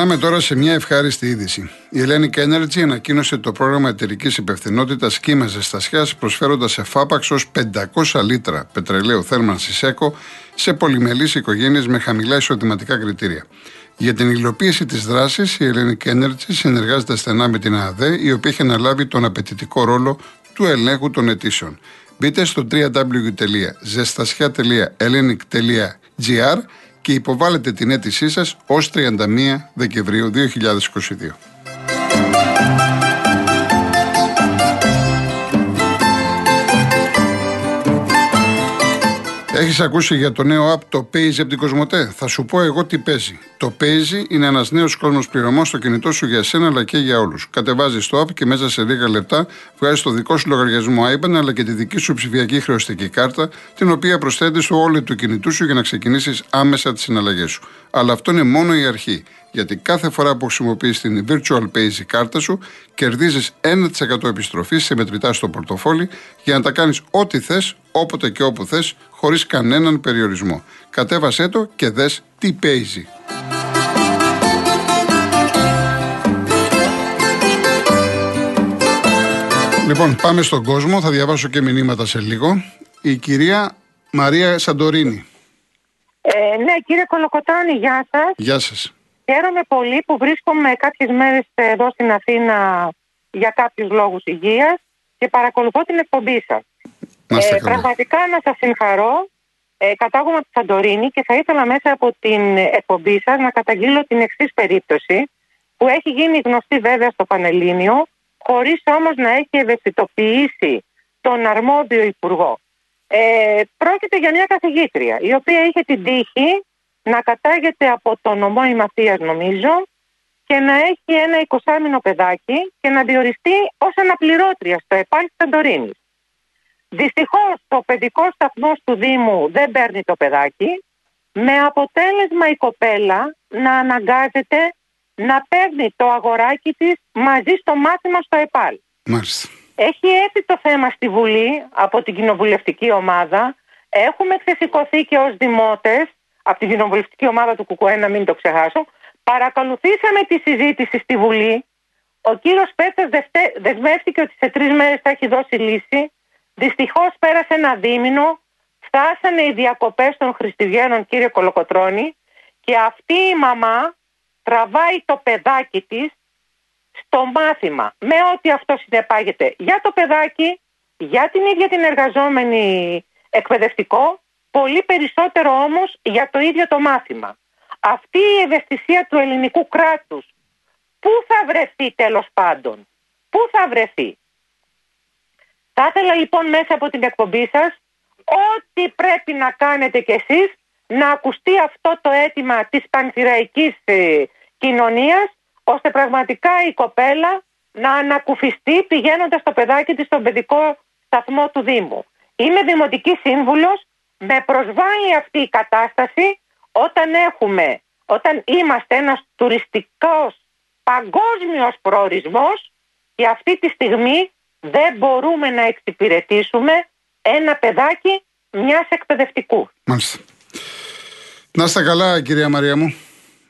Περνάμε τώρα σε μια ευχάριστη είδηση. Η Hellenic Energy ανακοίνωσε το πρόγραμμα εταιρικής υπευθυνότητας κύμα ζεστασιά, προσφέροντας σε φάπαξ ως 500 λίτρα πετρελαίου θέρμανσης ΕΚΟ σε πολυμελείς οικογένειες με χαμηλά εισοδηματικά κριτήρια. Για την υλοποίηση της δράσης, η Hellenic Energy συνεργάζεται στενά με την ΑΔΕ, η οποία έχει αναλάβει τον απαιτητικό ρόλο του ελέγχου των αιτήσεων. Μπείτε στο www.zestasια.hellenic.gr και υποβάλλετε την αίτησή σας ως 31 Δεκεμβρίου 2022. Έχεις ακούσει για το νέο app το Paze από την Κοσμοτέ; Θα σου πω εγώ τι παίζει. Το Paze είναι ένας νέος κόσμος πληρωμών στο κινητό σου για σένα αλλά και για όλους. Κατεβάζεις το app και μέσα σε λίγα λεπτά βγάζεις το δικό σου λογαριασμό IBAN αλλά και τη δική σου ψηφιακή χρεωστική κάρτα, την οποία προσθέτεις στο όλο του κινητού σου για να ξεκινήσεις άμεσα τις συναλλαγές σου. Αλλά αυτό είναι μόνο η αρχή. Γιατί κάθε φορά που χρησιμοποιείς την Virtual Paze κάρτα σου, κερδίζεις 1% επιστροφής σε μετρητά στο πορτοφόλι για να τα κάνεις ό,τι θες, όποτε και όπου θες, χωρίς κανέναν περιορισμό. Κατέβασέ το και δες τι παίζει. Λοιπόν, πάμε στον κόσμο. Θα διαβάσω και μηνύματα σε λίγο. Η κυρία Μαρία Σαντορίνη. Ε, ναι, κύριε Κολοκοτρώνη, γεια σας. Γεια σας. Χαίρομαι πολύ που βρίσκομαι κάποιες μέρες εδώ στην Αθήνα για κάποιους λόγους υγείας και παρακολουθώ την εκπομπή σας. Ε, πραγματικά να σας συγχαρώ. Ε, κατάγομαι από τη Σαντορίνη και θα ήθελα μέσα από την εκπομπή σας να καταγγείλω την εξής περίπτωση που έχει γίνει γνωστή βέβαια στο Πανελλήνιο χωρίς όμως να έχει ευαισθητοποιήσει τον αρμόδιο υπουργό. Ε, πρόκειται για μια καθηγήτρια η οποία είχε την τύχη να κατάγεται από το νομό Ημαθίας νομίζω και να έχει ένα 20 παιδάκι και να διοριστεί ως αναπληρώτρια στο ΕΠΑΛ Σαντορίνης. Δυστυχώς το παιδικό σταθμό του Δήμου δεν παίρνει το παιδάκι με αποτέλεσμα η κοπέλα να αναγκάζεται να παίρνει το αγοράκι της μαζί στο μάθημα στο ΕΠΑΛ. Μάλιστα. Έχει έρθει το θέμα στη Βουλή από την κοινοβουλευτική ομάδα. Έχουμε ξεσηκωθεί και ως δημότες από την κοινοβουλευτική ομάδα του ΚΚΕ, να μην το ξεχάσω. Παρακολουθήσαμε τη συζήτηση στη Βουλή. Ο κύριος Πέτσας δεσμεύτηκε ότι σε τρεις μέρες θα έχει δώσει λύση. Δυστυχώς πέρασε ένα δίμηνο. Φτάσανε οι διακοπές των Χριστουγέννων, κύριε Κολοκοτρώνη, και αυτή η μαμά τραβάει το παιδάκι της στο μάθημα με ό,τι αυτό συνεπάγεται για το παιδάκι, για την ίδια την εργαζόμενη εκπαιδευτικό, πολύ περισσότερο όμως για το ίδιο το μάθημα. Αυτή η ευαισθησία του ελληνικού κράτους, πού θα βρεθεί τέλος πάντων, πού θα βρεθεί; Θα ήθελα λοιπόν μέσα από την εκπομπή σας, ό,τι πρέπει να κάνετε κι εσείς, να ακουστεί αυτό το αίτημα της πανθυραϊκής ε, κοινωνίας ώστε πραγματικά η κοπέλα να ανακουφιστεί πηγαίνοντας το παιδάκι της στον παιδικό σταθμό του Δήμου. Είμαι δημοτική σύμβουλος, με προσβάλλει αυτή η κατάσταση όταν έχουμε, όταν είμαστε ένας τουριστικός παγκόσμιος προορισμός και αυτή τη στιγμή δεν μπορούμε να εξυπηρετήσουμε ένα παιδάκι μιας εκπαιδευτικού. Μάλιστα. Να είστε καλά κυρία Μαρία μου.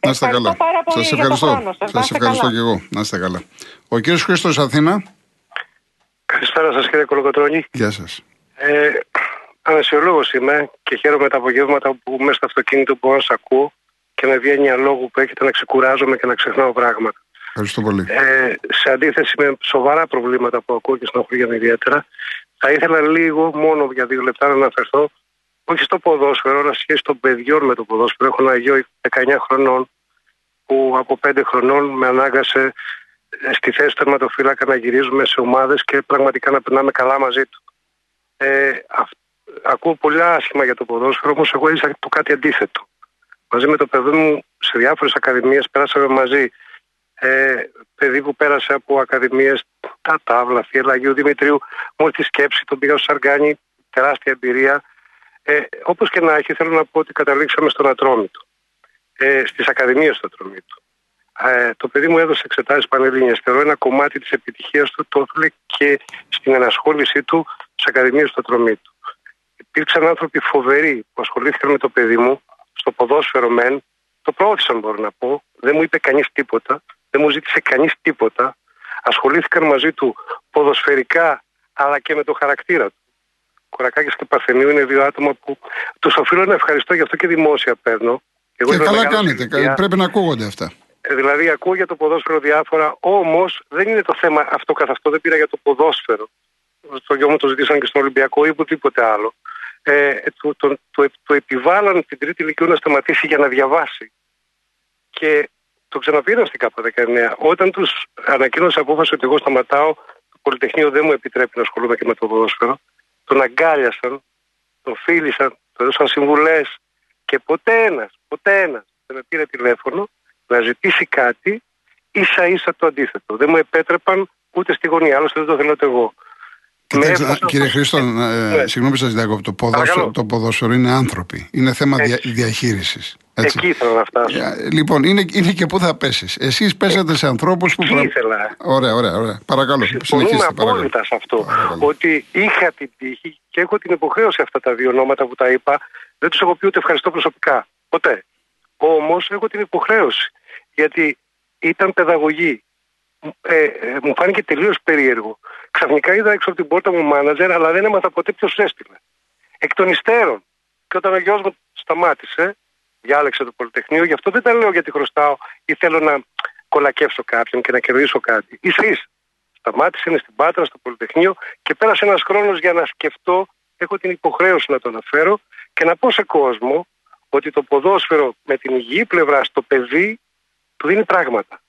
Να είστε καλά. Σας ευχαριστώ. Σας ευχαριστώ και εγώ. Να είστε καλά. Ο κύριος Χρήστος Αθήνα. Καλησπέρα σας κύριε Κολοκοτρόνη. Γεια σας. Ε, Ανασιολόγο είμαι και χαίρομαι τα απογεύματα που μέσα στο αυτοκίνητο μπορώ να σα ακούω και με βγαίνει λόγου που έχετε να ξεκουράζομαι και να ξεχνάω πράγματα. Ευχαριστώ πολύ. Ε, σε αντίθεση με σοβαρά προβλήματα που ακούω και στην ιδιαίτερα, θα ήθελα λίγο μόνο για δύο λεπτά να αναφερθώ όχι στο ποδόσφαιρο, αλλά σχέση των παιδιών με το ποδόσφαιρο. Έχω ένα γιο 19 χρονών που από 5 χρονών με ανάγκασε ε, στη θέση του τερματοφύλακα να γυρίζουμε σε ομάδες και πραγματικά να περνάμε καλά μαζί του. Ε, ακούω πολλά άσχημα για το ποδόσφαιρο, όμως εγώ ήρθα το κάτι αντίθετο. Μαζί με το παιδί μου σε διάφορες ακαδημίες περάσαμε μαζί. Ε, παιδί που πέρασε από ακαδημίες, τα Τάβλα, Φιέλα, Αγίου Δημητρίου, μόλις τη σκέψη, τον πήγα στο Σαργκάνι, τεράστια εμπειρία. Ε, Όπως και να έχει, θέλω να πω ότι καταλήξαμε στον Ατρόμητο. Ε, Στις Ακαδημίες του Ατρομήτου. Ε, το παιδί μου έδωσε εξετάσεις πανελλήνιες. Θεωρώ ένα κομμάτι της επιτυχίας του το έθελε και στην ενασχόλησή του στις Ακαδημίες του Ατρομήτου. Υπήρξαν άνθρωποι φοβεροί που ασχολήθηκαν με το παιδί μου, στο ποδόσφαιρο μεν, το προώθησαν μπορώ να πω. Δεν μου είπε κανείς τίποτα. Δεν μου ζήτησε κανείς τίποτα. Ασχολήθηκαν μαζί του ποδοσφαιρικά αλλά και με το χαρακτήρα του. Κορακάκης και Παρθενίου είναι δύο άτομα που τους οφείλω να ευχαριστώ γι' αυτό και δημόσια παίρνω. Εγώ και καλά κάνετε. Παιδιά. Πρέπει να ακούγονται αυτά. Ε, δηλαδή, ακούω για το ποδόσφαιρο διάφορα, όμως δεν είναι το θέμα αυτό καθ' αυτό. Δεν πήρα για το ποδόσφαιρο. Στο γιο μου το ζητήσαν και στον Ολυμπιακό ή οπουδήποτε άλλο. Ε, το, το, το, το επιβάλλαν την τρίτη ηλικία να σταματήσει για να διαβάσει. Και το ξαναπήραν στην ΚΑΠΑ 19. Όταν τους ανακοίνωσε απόφαση ότι εγώ σταματάω, το Πολυτεχνείο δεν μου επιτρέπει να ασχολούμαι και με το ποδόσφαιρο, τον αγκάλιασαν, τον φίλησαν, τον έδωσαν συμβουλές και ποτέ ένας, ποτέ ένας δεν με πήρε τηλέφωνο να ζητήσει κάτι ίσα ίσα το αντίθετο. Δεν μου επέτρεπαν ούτε στη γωνία, άλλωστε δεν το θέλω εγώ. Κοιτάξτε, κύριε Χρήστο, ε, ναι. συγγνώμη σας διακόπτω. Το ποδόσφαιρο, το ποδόσφαιρο είναι άνθρωποι. Είναι θέμα δια, διαχείρισης. Εκεί ήθελα να φτάσω. Ε, λοιπόν, είναι, είναι και πού θα πέσεις. Εσείς πέσατε σε ανθρώπους που. Εκεί ήθελα. Ωραία, ωραία, ωραία. Παρακαλώ. Συμφωνούμε απόλυτα σε αυτό. Παρακαλώ. Ότι είχα την τύχη και έχω την υποχρέωση αυτά τα δύο ονόματα που τα είπα. Δεν τους έχω πει ούτε ευχαριστώ προσωπικά. Ποτέ. Όμως έχω την υποχρέωση. Γιατί ήταν παιδαγωγή. Ε, ε, μου φάνηκε τελείως περίεργο. Ξαφνικά είδα έξω από την πόρτα μου μάνατζερ, αλλά δεν έμαθα ποτέ ποιος έστειλε. Εκ των υστέρων. Και όταν ο γιος μου σταμάτησε, διάλεξε το Πολυτεχνείο, γι' αυτό δεν τα λέω γιατί χρωστάω ή θέλω να κολακεύσω κάποιον και να κερδίσω κάτι. Ίσα Σταμάτησε, είναι στην Πάτρα, στο Πολυτεχνείο και πέρασε ένας χρόνος για να σκεφτώ. Έχω την υποχρέωση να το αναφέρω και να πω σε κόσμο ότι το ποδόσφαιρο με την υγιή πλευρά στο παιδί του δίνει πράγματα.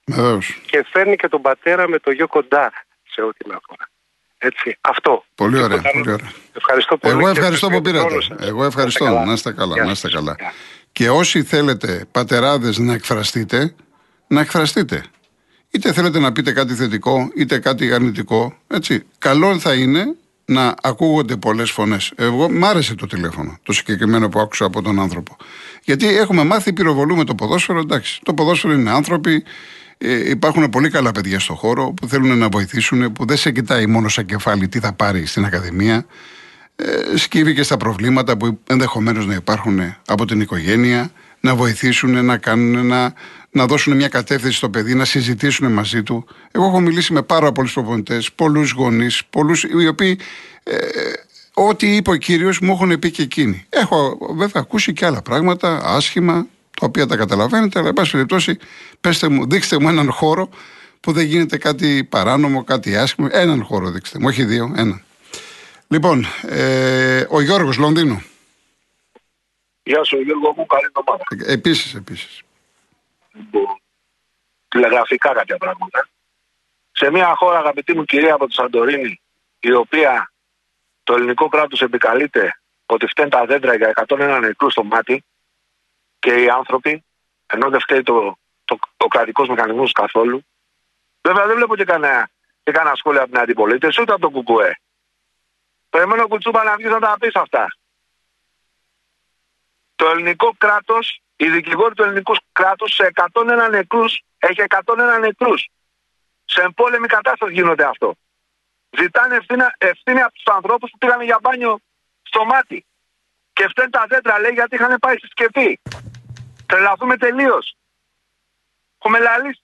Και φέρνει και τον πατέρα με το γιο κοντά σε ό,τι με αφορά. Έτσι, αυτό. Πολύ ωραία, πολύ ωραία. Ευχαριστώ πολύ. Εγώ ευχαριστώ που πήρατε. Εγώ ευχαριστώ. Να είστε καλά. Να είστε καλά. Και όσοι θέλετε πατεράδες να εκφραστείτε, να εκφραστείτε. Είτε θέλετε να πείτε κάτι θετικό, είτε κάτι αρνητικό. Έτσι. Καλό θα είναι να ακούγονται πολλές φωνές. Εγώ μ' άρεσε το τηλέφωνο, το συγκεκριμένο που άκουσα από τον άνθρωπο. Γιατί έχουμε μάθει, πυροβολούμε το ποδόσφαιρο. Εντάξει, το ποδόσφαιρο είναι άνθρωποι. Ε, υπάρχουν πολύ καλά παιδιά στον χώρο που θέλουν να βοηθήσουν, που δεν σε κοιτάει μόνο σαν κεφάλι τι θα πάρει στην Ακαδημία. Ε, σκύβει και στα προβλήματα που ενδεχομένως να υπάρχουν από την οικογένεια, να βοηθήσουν, να κάνουν, να, να δώσουν μια κατεύθυνση στο παιδί, να συζητήσουν μαζί του. Εγώ έχω μιλήσει με πάρα πολλούς προπονητές, πολλούς γονείς, πολλούς οι οποίοι ε, ό,τι είπε ο κύριος μου έχουν πει και εκείνοι. Έχω βέβαια ακούσει και άλλα πράγματα, άσχημα, τα οποία τα καταλαβαίνετε, αλλά εν πάση περιπτώσει, πέστε μου, δείξτε μου έναν χώρο που δεν γίνεται κάτι παράνομο, κάτι άσχημο. Έναν χώρο δείξτε μου, όχι δύο, έναν. Λοιπόν, ε, ο Γιώργος Λονδίνου. Γεια σου Γιώργο μου, καλή εβδομάδα. Ε, επίσης, επίσης. Λοιπόν, τηλεγραφικά κάποια πράγματα. Σε μια χώρα αγαπητή μου κυρία από το Σαντορίνη, η οποία το ελληνικό κράτος επικαλείται ότι φταίνουν τα δέντρα για 101 νεκρούς στο μάτι και οι άνθρωποι, ενώ δεν φταίει το, το, το κρατικός μηχανισμός καθόλου. Βέβαια δεν βλέπω και κανένα, και κανένα σχόλιο από την αντιπολίτευση ούτε από το Κουκουέ. Περιμένω κουτσούπα να βγεις να τα πεις αυτά. Το ελληνικό κράτος, η δικηγόρη του ελληνικού κράτους σε 101 νεκρούς έχει 101 νεκρούς. Σε εμπόλεμη κατάσταση γίνονται αυτό. Ζητάνε ευθύνη, ευθύνη από τους ανθρώπους που πήγαν για μπάνιο στο μάτι. Και φταίνουν τα δέντρα, λέει, γιατί είχαν πάει στη σκεφή. Τρελαθούμε τελείως. Έχουμε λαλήσει.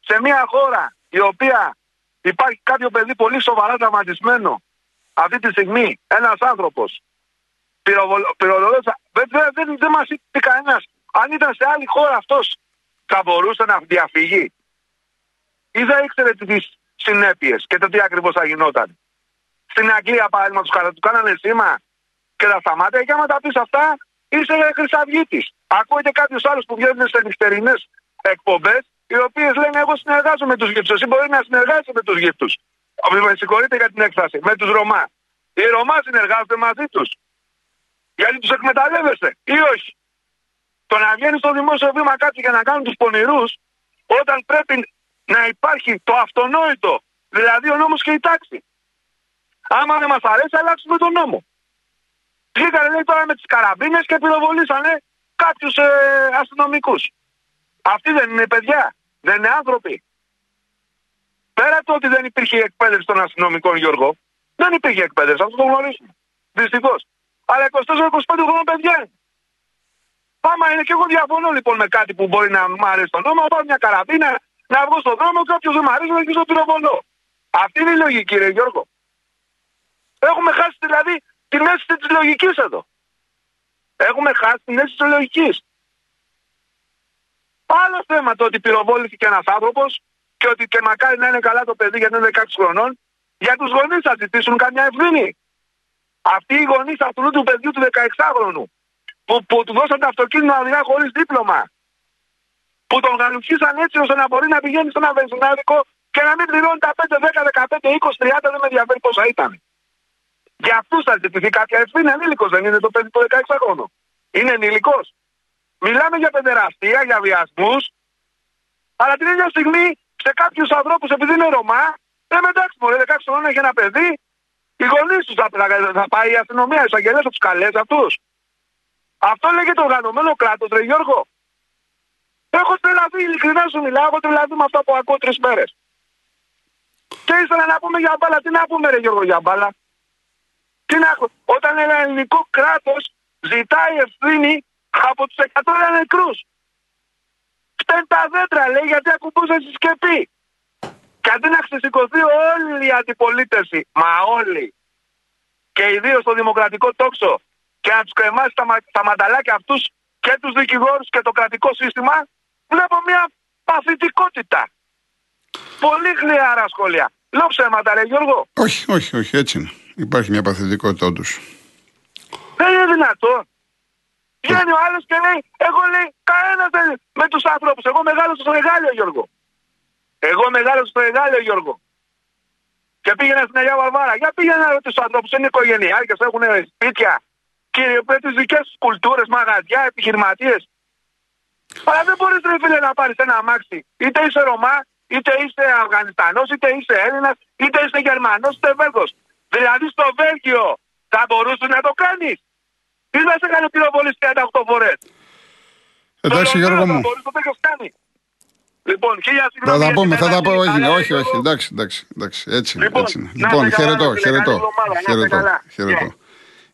Σε μια χώρα η οποία υπάρχει κάποιο παιδί πολύ σοβαρά τραυματισμένο αυτή τη στιγμή ένας άνθρωπος πυροβολώντας. Δεν, δεν, δεν, δεν μας είπε κανένας. Αν ήταν σε άλλη χώρα αυτός θα μπορούσε να διαφυγεί. Ή δεν ήξερε τις συνέπειες και το τι ακριβώς θα γινόταν. Στην Αγγλία, παραδείγματο χάρη, του κάνανε σήμα και τα σταμάτια. Και άμα τα πεις αυτά, είσαι χρυσαυγήτη. Ακούγεται κάποιος άλλος που βγαίνει σε νυχτερινές εκπομπές, οι οποίες λένε: Εγώ συνεργάζομαι με τους γύφτους. Εσύ μπορεί να συνεργάζεσαι με τους γύφτους. Με συγχωρείτε για την έκφραση. Με τους Ρωμά. Οι Ρωμά συνεργάζονται μαζί τους. Γιατί τους εκμεταλλεύεστε ή όχι; Το να βγαίνεις στο δημόσιο βήμα κάτι για να κάνουν τους πονηρούς, όταν πρέπει να υπάρχει το αυτονόητο, δηλαδή ο νόμος και η τάξη. Άμα δεν μας αρέσει, αλλάξουμε τον νόμο. Βγήκανε λέει τώρα με τις καραμπίνες και πυροβολήσανε κάποιους ε, αστυνομικούς. Αυτοί δεν είναι παιδιά, δεν είναι άνθρωποι. Πέρα το ότι δεν υπήρχε εκπαίδευση των αστυνομικών, Γιώργο, δεν υπήρχε εκπαίδευση, αυτό το γνωρίζουμε. Δυστυχώς. Αλλά 24-25 χρόνια παιδιά Άμα είναι και εγώ διαφωνώ λοιπόν με κάτι που μπορεί να μου αρέσει το νόμο, πάω μια καραβίνα, να βγω στον δρόμο και όποιο δεν μου αρέσει να αρχίσω το πυροβολώ. Αυτή είναι η λογική, ρε Γιώργο. Έχουμε χάσει δηλαδή την αίσθηση της λογικής εδώ. Έχουμε χάσει την αίσθηση της λογικής. Άλλο θέμα το ότι πυροβόληθηκε ένας άνθρωπος και ότι και μακάρι να είναι καλά το παιδί γιατί είναι 16 χρονών. Για τους γονείς θα ζητήσουν καμιά ευθύνη. Αυτοί οι γονείς αυτού του παιδιού του 16χρονου που, που του δώσαν το αυτοκίνητο αδειά χωρίς δίπλωμα. Που τον γαλουχίσαν έτσι ώστε να μπορεί να πηγαίνει σε ένα βενζινάδικο και να μην πληρώνει τα 5, 10, 15, 20, 30, δεν με ενδιαφέρει πόσα ήταν. Για αυτούς θα ζητηθεί κάποια ευθύνη. Ανήλικος δεν είναι το παιδί του 16χρονου. Είναι ενήλικος. Μιλάμε για παιδεραστία, για βιασμούς, αλλά την ίδια στιγμή σε κάποιους ανθρώπους, επειδή είναι Ρωμά, δεν εντάξει, μωρέ, 16 χρόνια έχει ένα παιδί, οι γονείς τους θα, θα, θα, πάει η αστυνομία, οι εισαγγελίε θα τους καλέσει αυτούς. Αυτό λέγεται οργανωμένο κράτος, ρε Γιώργο. Έχω τρελαθεί, ειλικρινά σου μιλάω, έχω τρελαθεί με αυτά που ακούω τρεις μέρες. Και ήθελα να πούμε για μπάλα, τι να πούμε, ρε Γιώργο, για μπάλα. Τι να... Όταν ένα ελληνικό κράτος ζητάει ευθύνη από τους 100 νεκρούς. Φταίνει τα δέντρα, λέει, γιατί ακουμπούσε στη σκεπή. Και αντί να ξεσηκωθεί όλη η αντιπολίτευση, μα όλοι, και ιδίω στο δημοκρατικό τόξο, και να τους κρεμάσει τα, τα μανταλάκια αυτούς και τους δικηγόρους και το κρατικό σύστημα, βλέπω μια παθητικότητα. Πολύ χλιαρά σχόλια. Λέω ψέματα, ρε Γιώργο. Όχι, όχι, όχι, έτσι είναι. Υπάρχει μια παθητικότητα όντω. Δεν είναι δυνατόν. Βγαίνει ο άλλος και λέει, εγώ λέει, κανένας δεν με τους άνθρωπου. Εγώ μεγάλο στο Εγάλιο, Γιώργο. Εγώ μεγάλο στο Εγάλιο, Γιώργο. Και πήγαινα στην Αγία Βαρβάρα. Για πήγαινα να τους ανθρώπους, είναι οικογενειάρχε, έχουν σπίτια. Και με τις δικές τους κουλτούρες, μαγαζιά, επιχειρηματίες. Αλλά δεν μπορείς, ρε φίλε, να πάρεις ένα αμάξι. Είτε είσαι Ρωμά, είτε είσαι Αφγανιστανός, είτε είσαι Έλληνας, είτε είσαι Γερμανός, είτε Βέλγος. Δηλαδή στο Βέλγιο θα μπορούσε να το κάνεις. Τις να σε κάνει πυροβολή 38 φορές. Εντάξει, Γιώργο μου. Μπορεί, το κάνει. Λοιπόν, χίλια Θα τα πούμε, θα τα πω. Όχι, όχι, όχι. Εντάξει, εντάξει, εντάξει. Έτσι, Λοιπόν, έτσι είναι. να Λοιπόν, είστε καλά, χαιρετώ, φίλε, χαιρετώ. καλή εβδομάδα, να είστε Χαιρετώ, καλά. χαιρετώ. Ναι.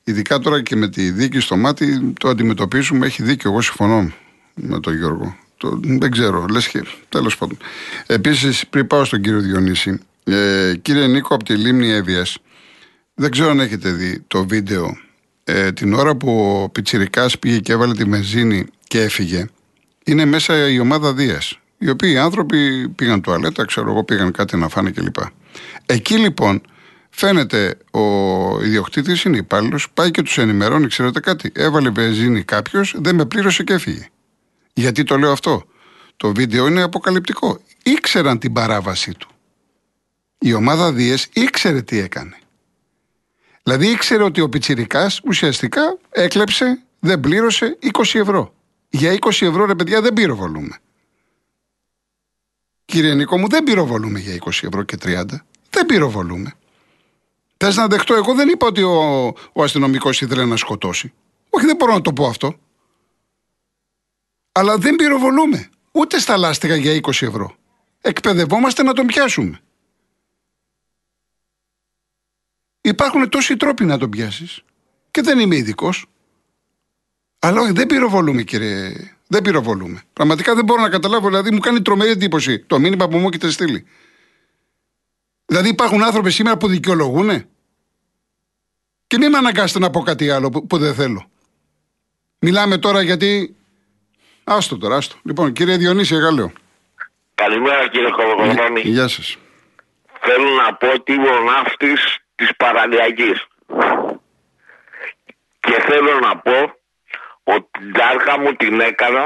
Ειδικά τώρα και με τη δίκη στο μάτι το αντιμετωπίζουμε. Έχει δίκιο. Εγώ συμφωνώ με τον Γιώργο. Το, δεν ξέρω, λες και. Τέλος πάντων. Επίσης, πριν πάω στον κύριο Διονύση, ε, κύριε Νίκο από τη λίμνη Εύβοια, δεν ξέρω αν έχετε δει το βίντεο ε, την ώρα που ο Πιτσιρικάς πήγε και έβαλε τη μεζίνη και έφυγε. Είναι μέσα η ομάδα Δίας. Οι οποίοι οι άνθρωποι πήγαν τουαλέτα, ξέρω εγώ, πήγαν κάτι να φάνε κλπ. Εκεί λοιπόν φαίνεται ο ιδιοκτήτης είναι υπάλληλος, πάει και τους ενημερώνει, ξέρετε κάτι. Έβαλε βενζίνη κάποιος, δεν με πλήρωσε και έφυγε. Γιατί το λέω αυτό; Το βίντεο είναι αποκαλυπτικό. Ήξεραν την παράβασή του. Η ομάδα Δίες ήξερε τι έκανε. Δηλαδή ήξερε ότι ο Πιτσιρικάς ουσιαστικά έκλεψε, δεν πλήρωσε 20 ευρώ. Για 20 ευρώ ρε παιδιά δεν πυροβολούμε. Κύριε Νίκο μου δεν πυροβολούμε για 20 ευρώ και 30. Δεν πυροβολούμε. Θες να δεχτώ, εγώ δεν είπα ότι ο, ο αστυνομικός ήθελε να σκοτώσει. Όχι δεν μπορώ να το πω αυτό. Αλλά δεν πυροβολούμε. Ούτε στα λάστιχα για 20 ευρώ. Εκπαιδευόμαστε να τον πιάσουμε. Υπάρχουν τόσοι τρόποι να τον πιάσεις. Και δεν είμαι ειδικός. Αλλά όχι, δεν πυροβολούμε, κύριε. Δεν πυροβολούμε. Πραγματικά δεν μπορώ να καταλάβω. Δηλαδή, μου κάνει τρομερή εντύπωση το μήνυμα που μου έχετε στείλει. Δηλαδή, υπάρχουν άνθρωποι σήμερα που δικαιολογούν. Και μην με αναγκάσετε να πω κάτι άλλο που, που δεν θέλω. Μιλάμε τώρα γιατί. Άστο τώρα, άστο. Λοιπόν, κύριε Διονύση, Εγάλεο. Καλημέρα κύριε Κολοκολόνη. Γεια σας. Θέλω να πω ότι είμαι ο ναύτης της παραλιακής. Και θέλω να πω ότι την τάρκα μου την έκανα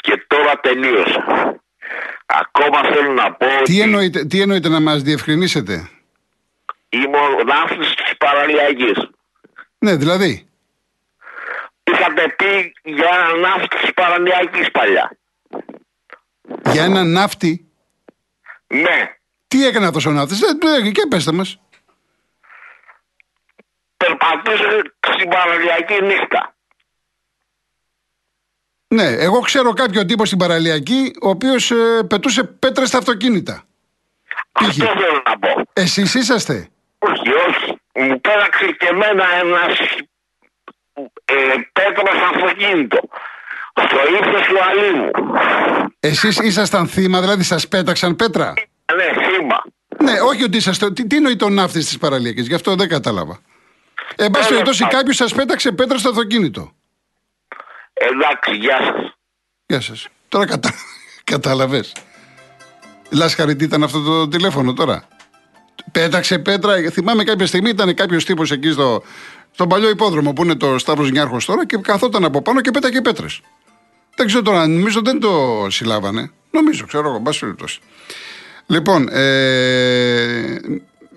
και τώρα τελείωσε. Ακόμα θέλω να πω ότι Τι εννοείτε, τι εννοείτε να μας διευκρινίσετε; είμαι ο ναύτης της παραλιακής. Ναι, δηλαδή. Είχατε πει για ένα ναύτη της παραλιακής παλιά. Για έναν ναύτη; Ναι, Τι έκανε αυτός ο ναύτης; Ε, ε, και πέστε μας. Περπατούσε στην παραλιακή νύχτα. Ναι, εγώ ξέρω κάποιον τύπο στην παραλιακή ο οποίος ε, πετούσε πέτρες στα αυτοκίνητα. Αυτό θέλω να πω. Εσείς είσαστε; Όχι, όχι. Μου πέραξε και εμένα ένας ε, πέτρος στο αυτοκίνητο. Στο ύψος του αλήμου. Εσείς ήσασταν θύμα, δηλαδή σας πέταξαν πέτρα; Ναι, θύμα. Ναι, όχι ότι είσαστε. Τι, τι εννοεί το ναύτης της παραλιακής, γι' αυτό δεν κατάλαβα. Εν πάση περιπτώσει, κάποιος σας πέταξε πέτρα στο αυτοκίνητο. Εντάξει, γεια σας. Γεια σας. Τώρα κατα... κατάλαβες. Λάσχαρη, τι ήταν αυτό το τηλέφωνο τώρα. Πέταξε πέτρα. Θυμάμαι κάποια στιγμή ήταν κάποιος τύπος εκεί στο, στον παλιό υπόδρομο που είναι το Σταύρος Νιάρχος τώρα και καθόταν από πάνω και πέταγε πέτρες. Δεν ξέρω τώρα, νομίζω δεν το συλλάβανε. Νομίζω, ξέρω εγώ, μπας περιπτώσει. Λοιπόν, ε,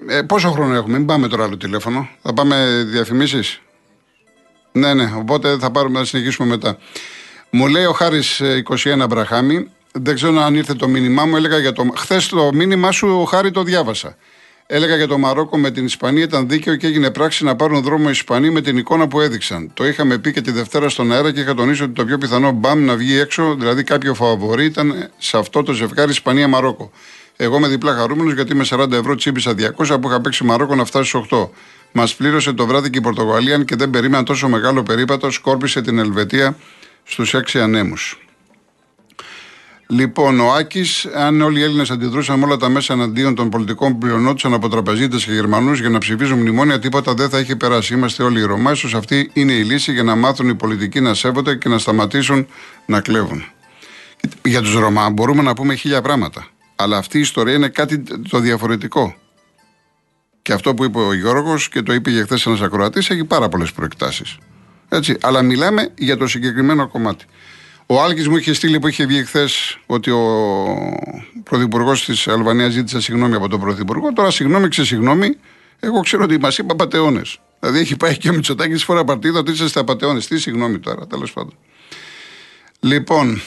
ε, πόσο χρόνο έχουμε, μην πάμε τώρα άλλο τηλέφωνο. Θα πάμε διαφημίσεις. Ναι, ναι, οπότε θα πάρουμε να συνεχίσουμε μετά. Μου λέει ο Χάρης 21 Μπραχάμι, δεν ξέρω αν ήρθε το μήνυμά μου, έλεγα για το. Χθες το μήνυμά σου, ο Χάρη το διάβασα. Έλεγα για το Μαρόκο με την Ισπανία ήταν δίκαιο και έγινε πράξη να πάρουν δρόμο οι Ισπανοί με την εικόνα που έδειξαν. Το είχαμε πει και τη Δευτέρα στον αέρα και είχα τονίσει ότι το πιο πιθανό μπαμ να βγει έξω, δηλαδή κάποιο φαβορή, ήταν σε αυτό το ζευγάρι Ισπανία-Μαρόκο. Εγώ είμαι διπλά χαρούμενος γιατί με 40 ευρώ τσίπησα 200 που είχα παίξει Μαρόκο να φτάσει στου 8. Μας πλήρωσε το βράδυ και η Πορτογαλία, αν και δεν περίμενα τόσο μεγάλο περίπατο, σκόρπισε την Ελβετία στους 6 ανέμους. Λοιπόν, ο Άκης, αν όλοι οι Έλληνες αντιδρούσαν με όλα τα μέσα εναντίον των πολιτικών που πλειονόντουσαν από τραπεζίτες και Γερμανούς για να ψηφίζουν μνημόνια, τίποτα δεν θα είχε περάσει. Είμαστε όλοι οι Ρωμά, ίσως αυτή είναι η λύση για να μάθουν οι πολιτικοί να σέβονται και να σταματήσουν να κλέβουν. Για τους Ρωμά μπορούμε να πούμε χίλια πράγματα. Αλλά αυτή η ιστορία είναι κάτι το διαφορετικό. Και αυτό που είπε ο Γιώργος και το είπε για χθες ένας ακροατής έχει πάρα πολλές προεκτάσεις. Έτσι. Αλλά μιλάμε για το συγκεκριμένο κομμάτι. Ο Άλκης μου είχε στείλει που είχε βγει χθες ότι ο πρωθυπουργός της Αλβανίας ζήτησε συγγνώμη από τον πρωθυπουργό. Τώρα συγγνώμη, ξεσυγγνώμη. Εγώ ξέρω ότι μας είπα πατεώνες. Δηλαδή έχει πάει και ο Μητσοτάκης φορά παρτίδα ότι είσαστε απαταιώνε. Τι συγγνώμη τώρα, τέλος πάντων. Λοιπόν,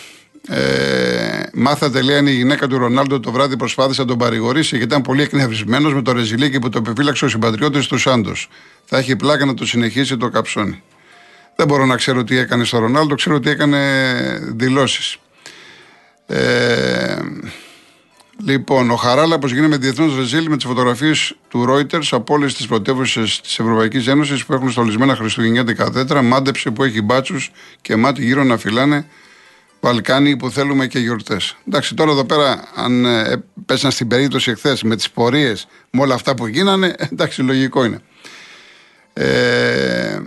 ε, μάθατε λέει αν η γυναίκα του Ρονάλντο το βράδυ προσπάθησε να τον παρηγορήσει γιατί ήταν πολύ εκνευρισμένος με το ρεζιλίκι που το επιφύλαξε ο συμπατριώτης του Σάντος. Θα έχει πλάκα να το συνεχίσει το καψόνι. Δεν μπορώ να ξέρω τι έκανε στο Ρονάλντο, ξέρω ότι έκανε δηλώσεις. Ε, λοιπόν, ο Χαράλαπος γίνεται διεθνώς ρεζίλ με τις φωτογραφίες του Reuters από όλες τις πρωτεύουσες της Ευρωπαϊκής Ένωσης που έχουν στολισμένα χριστουγεννιάτικα δέντρα. Μάντεψε που έχει μπάτσους και μάτι γύρω να φυλάνε Βαλκάνι που θέλουμε και γιορτές. Εντάξει, τώρα εδώ πέρα, αν ε, πέσαν στην περίπτωση εχθές με τις πορείες, με όλα αυτά που γίνανε, εντάξει, λογικό είναι. Ε,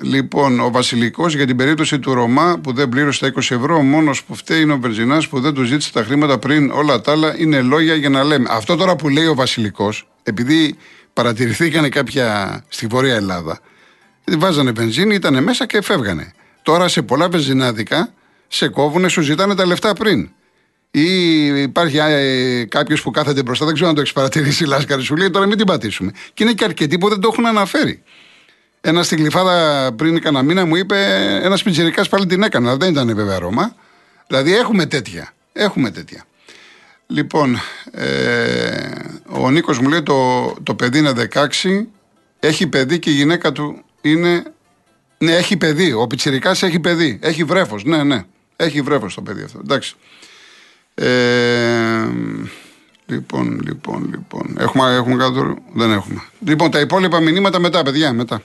λοιπόν, ο Βασιλικός για την περίπτωση του Ρωμά που δεν πλήρωσε τα 20 ευρώ, ο μόνος που φταίει είναι ο Βερζινάς που δεν του ζήτησε τα χρήματα πριν όλα τα άλλα. Είναι λόγια για να λέμε. Αυτό τώρα που λέει ο Βασιλικός, επειδή παρατηρηθήκανε κάποια στη Βόρεια Ελλάδα, βάζανε βενζίνη, ήταν μέσα και φεύγανε. Τώρα σε πολλά βενζινάδικα σε κόβουνε, σου ζητάνε τα λεφτά πριν. Ή υπάρχει ε, κάποιος που κάθεται μπροστά, δεν ξέρω αν το έχεις παρατηρήσει, Λάσκαρη, σου λέει τώρα μην την πατήσουμε. Και είναι και αρκετοί που δεν το έχουν αναφέρει. Ένα στην κλειφάδα πριν κανένα μήνα μου είπε: Ένας πιτσυρικά πάλι την έκανε, αλλά δεν ήταν βέβαια Ρώμα. Δηλαδή έχουμε τέτοια. Έχουμε τέτοια. Λοιπόν, ε, ο Νίκος μου λέει το, το παιδί είναι 16, έχει παιδί και η γυναίκα του είναι. Ναι, έχει παιδί. Ο Πιτσυρικά έχει παιδί. Έχει βρέφος. Ναι, ναι. Έχει βρέφος το παιδί αυτό. Εντάξει. Ε, λοιπόν, λοιπόν, λοιπόν. Έχουμε, έχουμε κάτω. Δεν έχουμε. Λοιπόν, τα υπόλοιπα μηνύματα μετά, παιδιά. Μετά.